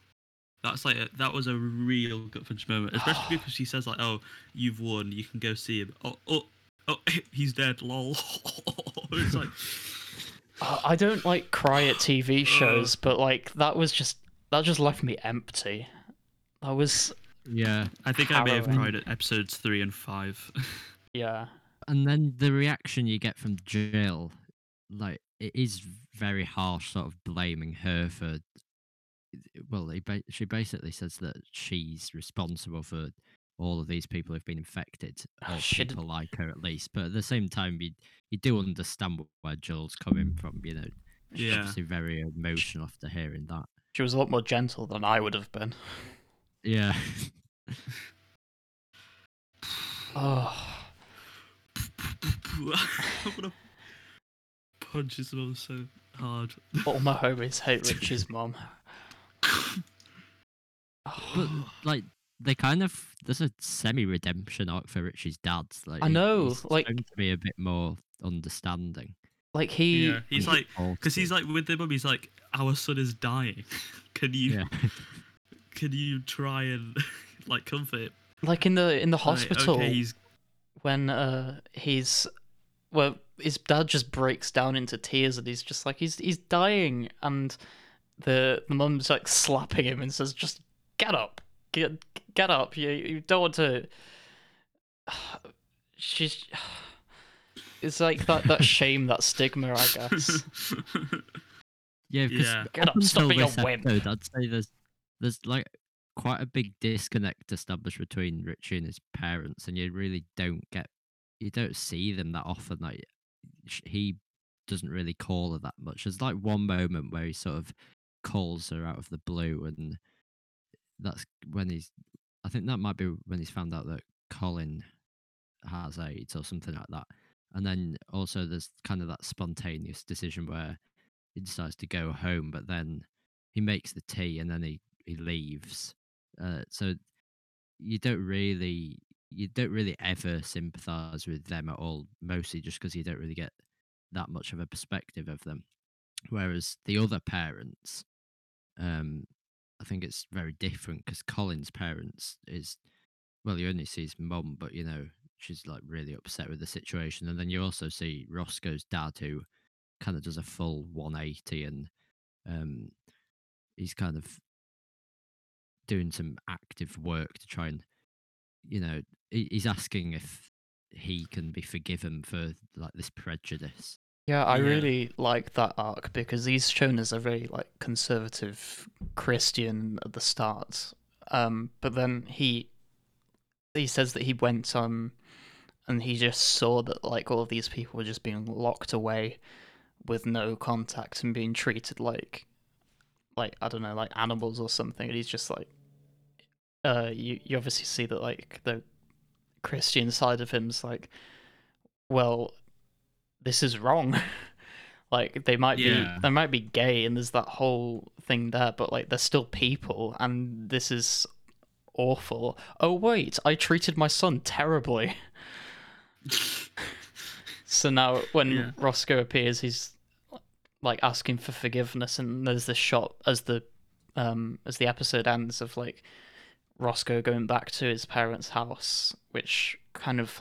That's like a, that was a real gut punch moment, especially because she says like, "Oh, you've won. You can go see him." Oh, oh, oh, he's dead. Lol. it's like, I don't like cry at TV shows, but like that was just that just left me empty. I was Yeah, I think I may have Harrowing. cried at episodes three and five. yeah. and then the reaction you get from Jill, like it is very harsh, sort of blaming her for. Well, he ba- she basically says that she's responsible for all of these people who've been infected, Oh, or she did- people like her at least. But at the same time, you you do understand where Jill's coming from. You know, she's Yeah. obviously very emotional after hearing that. She was a lot more gentle than I would have been. Yeah, Oh, I'm gonna punch his mum so hard. all my homies hate Richie's mom. but like they kind of there's a semi redemption arc for Richie's dad. Like I he- know, he's like- shown to be a bit more understanding. Like he, yeah, he's like, because he's like with the mum. He's like, our son is dying. Can you, yeah, can you try and like comfort like in the in the Like, hospital okay, he's when uh he's well his dad just breaks down into tears and he's just like he's he's dying and the the mum's like slapping him and says just get up get get up you you don't want to she's it's like that that shame that stigma I guess yeah. Because Yeah. Get up up, stop being a this wimp. episode, I'd say there's there's like quite a big disconnect established between Richie and his parents, and you really don't get you don't see them that often. Like he doesn't really call her that much. There's like one moment where he sort of calls her out of the blue, and that's when he's. I think that might be when he's found out that Colin has AIDS or something like that. And then also there's kind of that spontaneous decision where he decides to go home, but then he makes the tea and then he he leaves. Uh, so you don't really you don't really ever sympathize with them at all mostly just because you don't really get that much of a perspective of them whereas the other parents um i think it's very different because colin's parents is well you only see his mum but you know she's like really upset with the situation and then you also see roscoe's dad who kind of does a full 180 and um he's kind of doing some active work to try and you know he's asking if he can be forgiven for like this prejudice Yeah, I Yeah. really like that arc because he's shown as a very like conservative Christian at the start. Um, but then he he says that he went um and he just saw that like all of these people were just being locked away with no contact and being treated like like I don't know, like animals or something. And he's just like uh you, you obviously see that like the Christian side of him's like well this is wrong. like they might Yeah. be they might be gay and there's that whole thing there, but like they're still people and this is awful. Oh wait, I treated my son terribly. So now when Yeah. Roscoe appears, he's like asking for forgiveness, and there's this shot as the um as the episode ends of like Roscoe going back to his parents' house, which kind of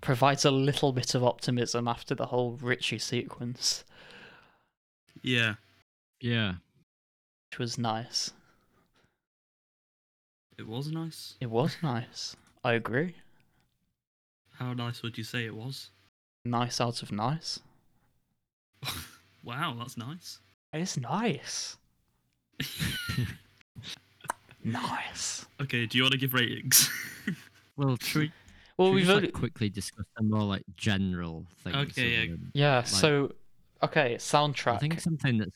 provides a little bit of optimism after the whole Richie sequence, Yeah. yeah which was nice. It was nice. It was nice. I agree. How nice would you say it was? Nice out of nice. Wow, that's nice. It's nice. Nice. Okay, do you want to give ratings? well should we, Well, should we we've just, like, quickly discuss the more like general things Okay, yeah. than- yeah. So okay, soundtrack. i think something that's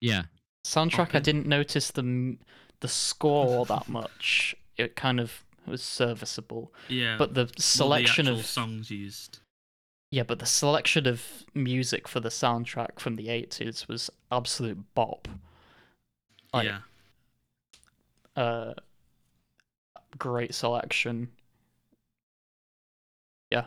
yeah Soundtrack, I didn't notice the the score that much. It kind of was serviceable, yeah. but the well, the selection actual of songs used. Yeah, but the selection of music for the soundtrack from the eighties was absolute bop. Like, yeah. Uh, great selection. Yeah,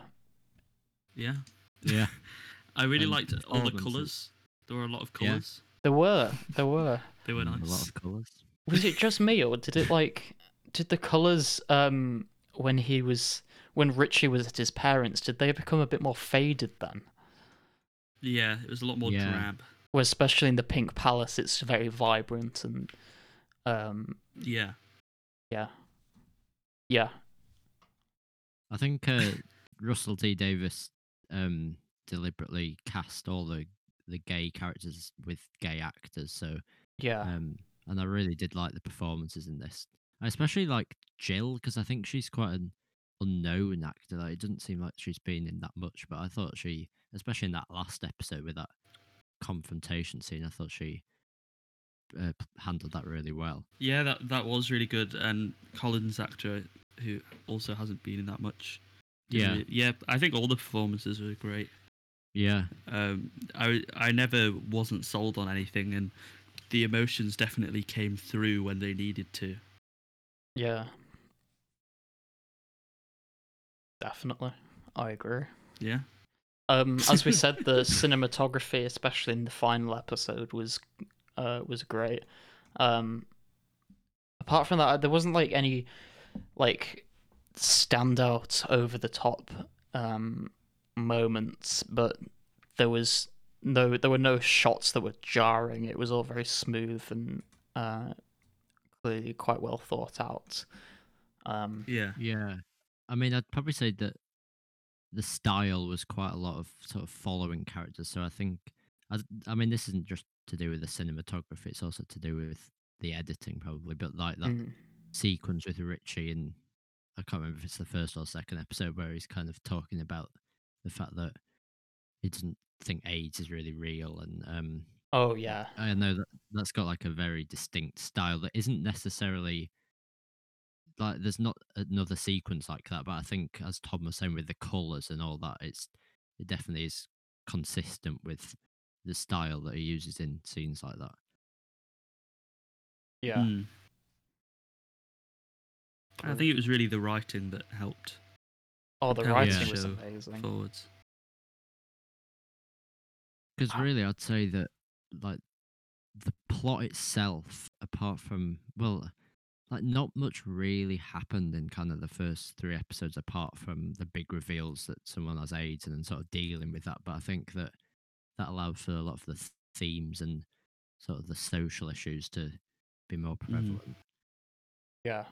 Yeah. yeah I really And liked all the colours. There were a lot of colours. Yeah. colours. there were, there were. They were nice. a lot of colors Was it just me, or did it like did the colors um when he was when Richie was at his parents did they become a bit more faded then? Yeah, it was a lot more Yeah. drab. Well, especially in the Pink Palace, it's very vibrant and um Yeah. yeah yeah I think uh, Russell T Davies um, deliberately cast all the the gay characters with gay actors. So, yeah um, and I really did like the performances in this. I especially like Jill because I think she's quite an unknown actor. Like, it doesn't seem like she's been in that much, but I thought she, especially in that last episode with that confrontation scene, I thought she uh, handled that really well. Yeah, that that was really good. And Colin's actor, who also hasn't been in that much. Yeah. really- yeah. I think all the performances were great. Yeah, Um, I I never wasn't sold on anything, and the emotions definitely came through when they needed to. yeah definitely I agree. Yeah. Um, as we said, the cinematography, especially in the final episode, was uh, was great. Um, apart from that, there wasn't like any like standout over the top um, moments, but there was no there were no shots that were jarring. It was all very smooth and uh, clearly quite well thought out. Um, Yeah. Yeah, I mean, I'd probably say that the style was quite a lot of sort of following characters. So I think, I, I mean, this isn't just to do with the cinematography; it's also to do with the editing, probably. But like that mm, sequence with Richie, and I can't remember if it's the first or second episode where he's kind of talking about the fact that he doesn't think AIDS is really real, and um, Oh yeah. I know that that's got like a very distinct style that isn't necessarily like there's not another sequence like that, but I think as Tom was saying with the colours and all that, it's it definitely is consistent with the style that he uses in scenes like that. Yeah. Mm. I think it was really the writing that helped Oh, the propel writing the was show amazing. forwards. Because really, I'd say that like the plot itself, apart from well, like not much really happened in kind of the first three episodes, apart from the big reveals that someone has AIDS and then sort of dealing with that. But I think that that allowed for a lot of the th- themes and sort of the social issues to be more prevalent. Yeah.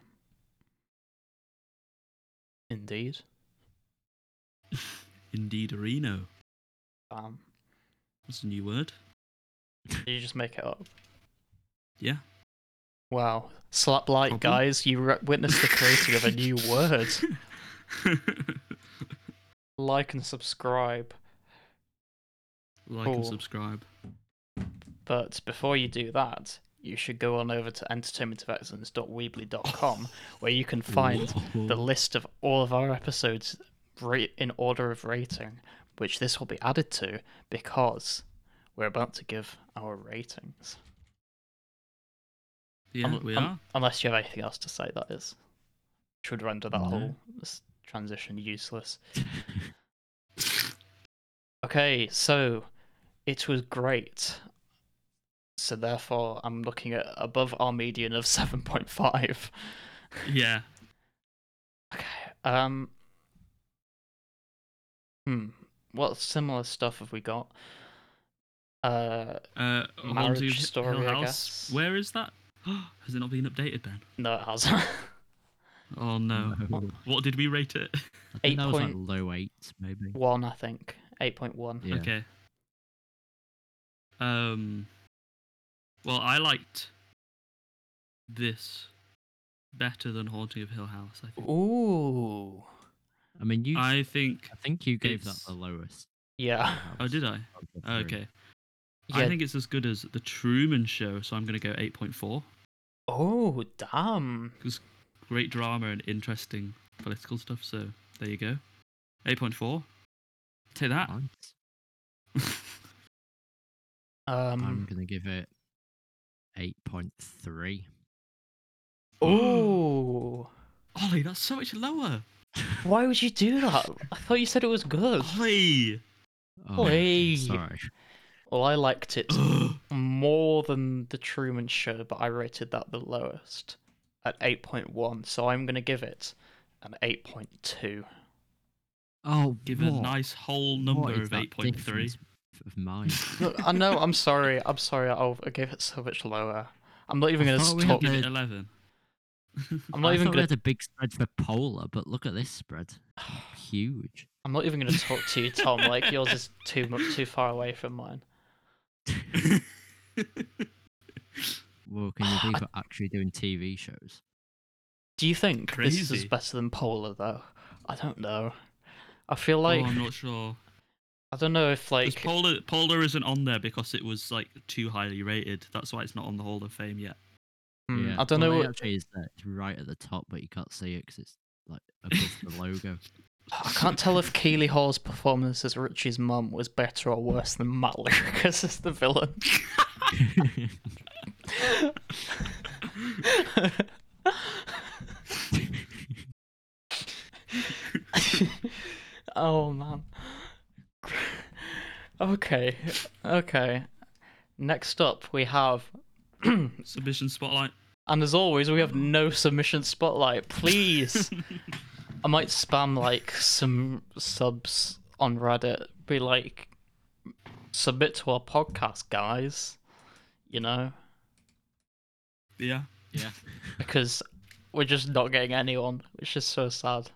Indeed. Indeed, Reno. Um, That's a new word. did you just make it up? Yeah. Wow. Slap like, Problem? Mm-hmm. guys. You re- witnessed the creating of a new word. Like and subscribe. like Cool. and subscribe. But before you do that, you should go on over to entertainmentofexcellence.weebly.com where you can find the list of all of our episodes in order of rating, which this will be added to because we're about to give our ratings. Yeah, Un- we un- are. Unless you have anything else to say, that is. Which would render that No. whole transition useless. Okay, so it was great. So therefore, I'm looking at above our median of 7.5. Yeah. Okay. Um. Hmm. What similar stuff have we got? Uh, Uh, Marriage Haunting of Hi- Story, Hill I House. guess. Where is that? Has it not been updated, Ben? no, it hasn't. Oh no. No. What did we rate it? I think that was like point- low eight, maybe. One, I think. 8.1. Yeah. Okay. Um. Well, I liked this better than Haunting of Hill House. I think. Ooh. I mean, you. I, think. I think. think you gave that the lowest. Yeah. Oh, did I? out of the three. Okay. Yeah. I think it's as good as the Truman Show, so I'm gonna go 8.4. Oh, damn. Great drama and interesting political stuff. So there you go. 8.4. Take that. Nice. I'm Um. gonna give it eight point three. Oh. Ollie, that's so much lower. Why would you do that? I thought you said it was good. Ollie. Oh, Oi. sorry. Well, I liked it more than the Truman Show, but I rated that the lowest at 8.1. So I'm going to give it an 8.2. Oh, Give it a nice whole number of 8.3. Of mine. Look, I know. I'm sorry. I'm sorry. I'll, I gave it so much lower. I'm not even going to we had talk. Give the- it 11. I'm not I even thought we going had to. a big spread for polar, but look at this spread. Huge. I'm not even going to talk to you, Tom. Like yours is too much too far away from mine. Well, can you believe actually doing TV shows? Do you think this is better than Polar though? I don't know. I feel oh, like I'm not sure. I don't know if like Polar, Polar isn't on there because it was like too highly rated. That's why it's not on the Hall of Fame yet. hmm, yeah. I don't well, know. It what- actually is there. It's right at the top, but you can't see it because it's like above the logo. I can't tell if Keeley Hawes' performance as Richie's mum was better or worse than Matt Lucas as the villain. oh man. Okay, okay. Next up, we have. Submission spotlight. And as always, we have no submission spotlight. Please. I might spam like some subs on Reddit. Be like, submit to our podcast, guys. You know, Yeah. yeah. because we're just not getting anyone, which is so sad.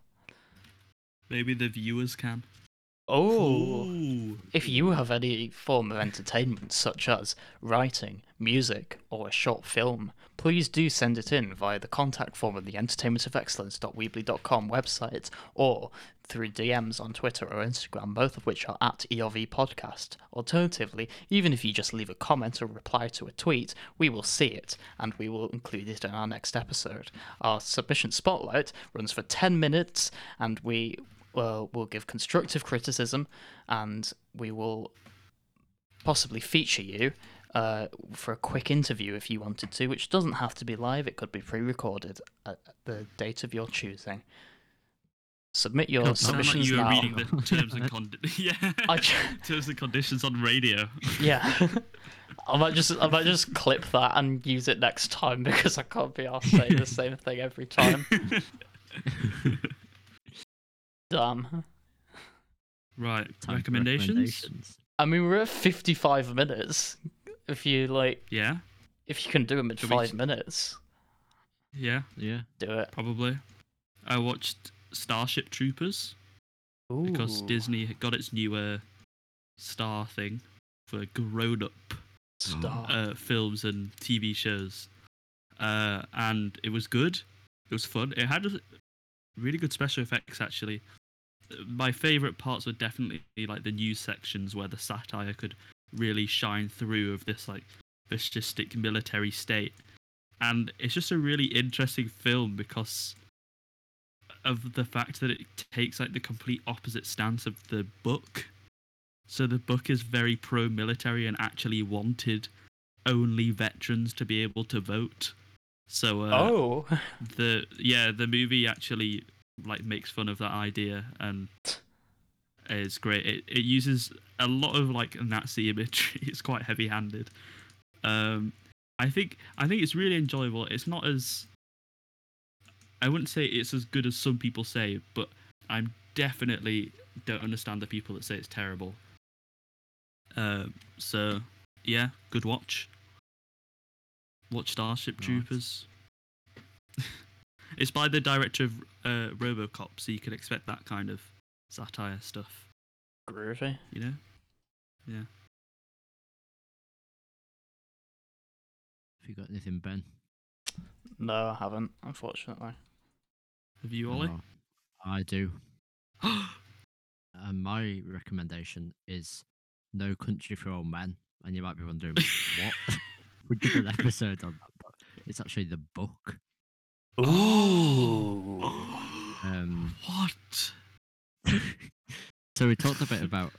Maybe the viewers can. Oh, Ooh. if you have any form of entertainment, such as writing, music, or a short film, please do send it in via the contact form at the entertainment of the entertainmentofexcellence.weebly.com website or through DMs on Twitter or Instagram, both of which are at EOV Podcast. Alternatively, even if you just leave a comment or reply to a tweet, we will see it and we will include it in our next episode. Our submission spotlight runs for 10 minutes and we will give constructive criticism and we will possibly feature you uh, for a quick interview if you wanted to, which doesn't have to be live. It could be pre-recorded at the date of your choosing. Submit your like submissions you were now. reading the terms and conditions. yeah, j- terms and conditions on radio. yeah. I might just I might just clip that and use it next time because I can't be asked to say the same thing every time. Damn. right, Time for recommendations? I mean, we're at 55 minutes. If you like, Yeah, if you can do them in Should five s- minutes, yeah, Yeah. do it. probably. I watched Starship Troopers because Ooh, Disney got its new uh, star thing for grown-up uh, films and TV shows, uh, and it was good. It was fun. It had really good special effects actually. My favorite parts were definitely like the news sections where the satire could really shine through of this like fascistic military state, and it's just a really interesting film because of the fact that it takes like the complete opposite stance of the book. So the book is very pro-military and actually wanted only veterans to be able to vote. So uh, oh, the yeah the movie actually like makes fun of that idea and it's great. It it uses a lot of like Nazi imagery. It's quite heavy-handed. Um, I think I think it's really enjoyable. It's not as I wouldn't say it's as good as some people say, but I'm definitely don't understand the people that say it's terrible. Um, so yeah, good watch. Watch Starship Nice. Troopers. it's by the director of uh, RoboCop, so you can expect that kind of satire stuff. groovy. You know? Yeah. Have you got anything, Ben? No, I haven't, unfortunately. Have you, Ollie? Oh, I do. And my recommendation is No Country for Old Men. And you might be wondering, what? we did an episode on that, but it's actually the book. Ooh. Um, what? so we talked a bit about,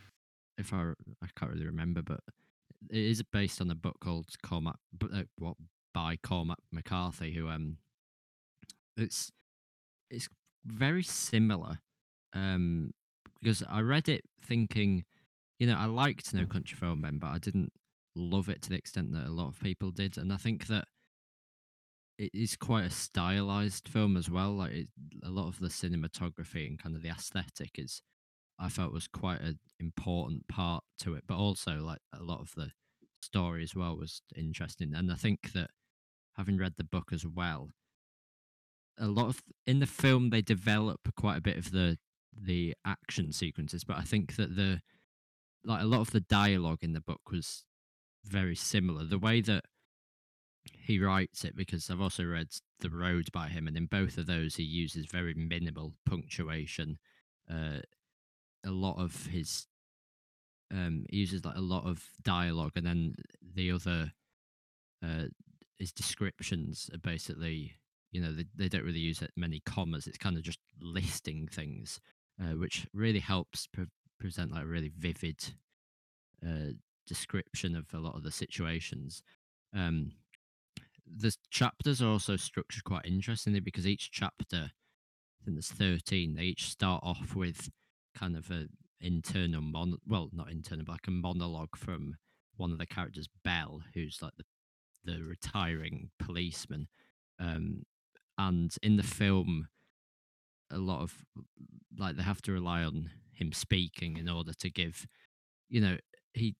if I I can't really remember, but it is based on a book called Cormac, uh, what by Cormac McCarthy, who um, it's it's very similar, um, because I read it thinking, you know, I liked No Country for Old Men, but I didn't love it to the extent that a lot of people did, and I think that it is quite a stylized film as well. Like it, a lot of the cinematography and kind of the aesthetic is, I felt was quite an important part to it. But also like a lot of the story as well was interesting. And I think that having read the book as well, a lot of in the film they develop quite a bit of the the action sequences, but I think that the like a lot of the dialogue in the book was very similar. The way that he writes it, because I've also read The Road by him, and in both of those he uses very minimal punctuation. Uh, a lot of his um, he uses like a lot of dialogue, and then the other uh, his descriptions are basically you know they, they don't really use many commas. It's kind of just listing things, uh, which really helps pre- present like a really vivid uh, description of a lot of the situations. Um, the chapters are also structured quite interestingly because each chapter, I think there's 13, they each start off with kind of a internal mon well not internal but like a monologue from one of the characters bell who's like the the retiring policeman. Um and in the film a lot of like they have to rely on him speaking in order to give you know he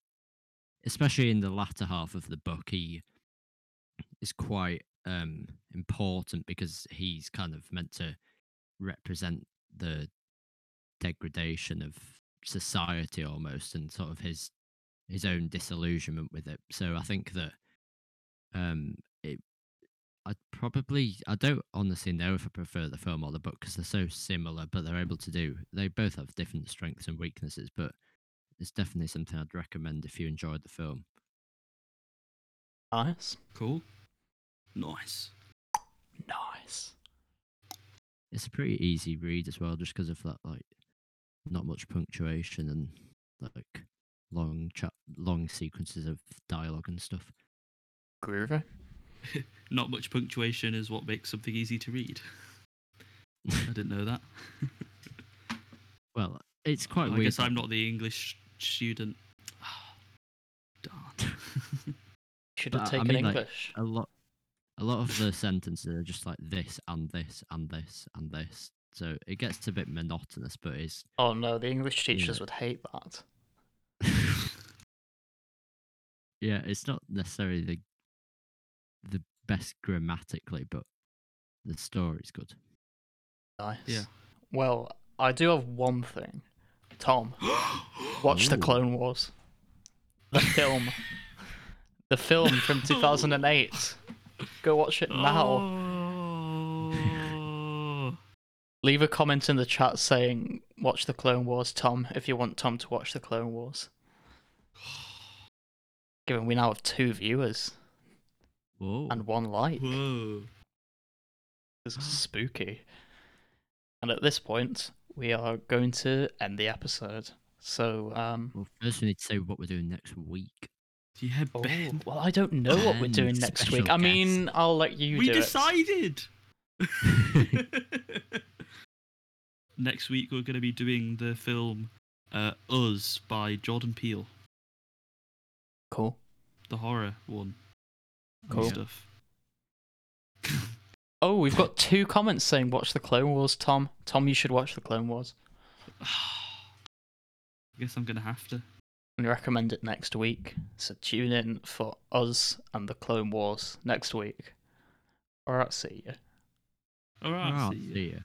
especially in the latter half of the book he is quite um important because he's kind of meant to represent the degradation of society almost and sort of his his own disillusionment with it so i think that um it I probably I don't honestly know if I prefer the film or the book because they're so similar, but they're able to do. They both have different strengths and weaknesses, but it's definitely something I'd recommend if you enjoyed the film. Nice. Cool. Nice. Nice. It's a pretty easy read as well, just because of that like not much punctuation and like long chat, long sequences of dialogue and stuff. Groovy. Not much punctuation is what makes something easy to read. I didn't know that. Well, it's quite I weird. guess I'm not the English student. Darn. Should But, have I taken mean, like, English. a lot a lot of the sentences are just like this and this and this and this so it gets a bit monotonous but it's Oh no, the English teachers yeah. would hate that. yeah it's not necessarily the the best grammatically but the story's good Nice. Yeah. Well, I do have one thing. Tom, watch the Clone Wars. The film. the film from 2008. Go watch it now. Oh. Leave a comment in the chat saying, watch the Clone Wars, Tom, if you want Tom to watch the Clone Wars. Given we now have two viewers Whoa. and one like. Whoa. This is spooky. And at this point, we are going to end the episode. So, um, well first we need to say what we're doing next week Yeah, oh, Ben. well, I don't know what we're doing next week. I mean. I'll let you we do it. decided. Next week we're going to be doing the film uh, Us by Jordan Peele, Cool. the horror one. Cool. Stuff. Oh, we've got two comments saying watch the Clone Wars, Tom. Tom, you should watch the Clone Wars. I guess I'm gonna have to. And recommend it next week. So tune in for us and the Clone Wars next week. Alright, see you. All right. Oh, see ya. see ya.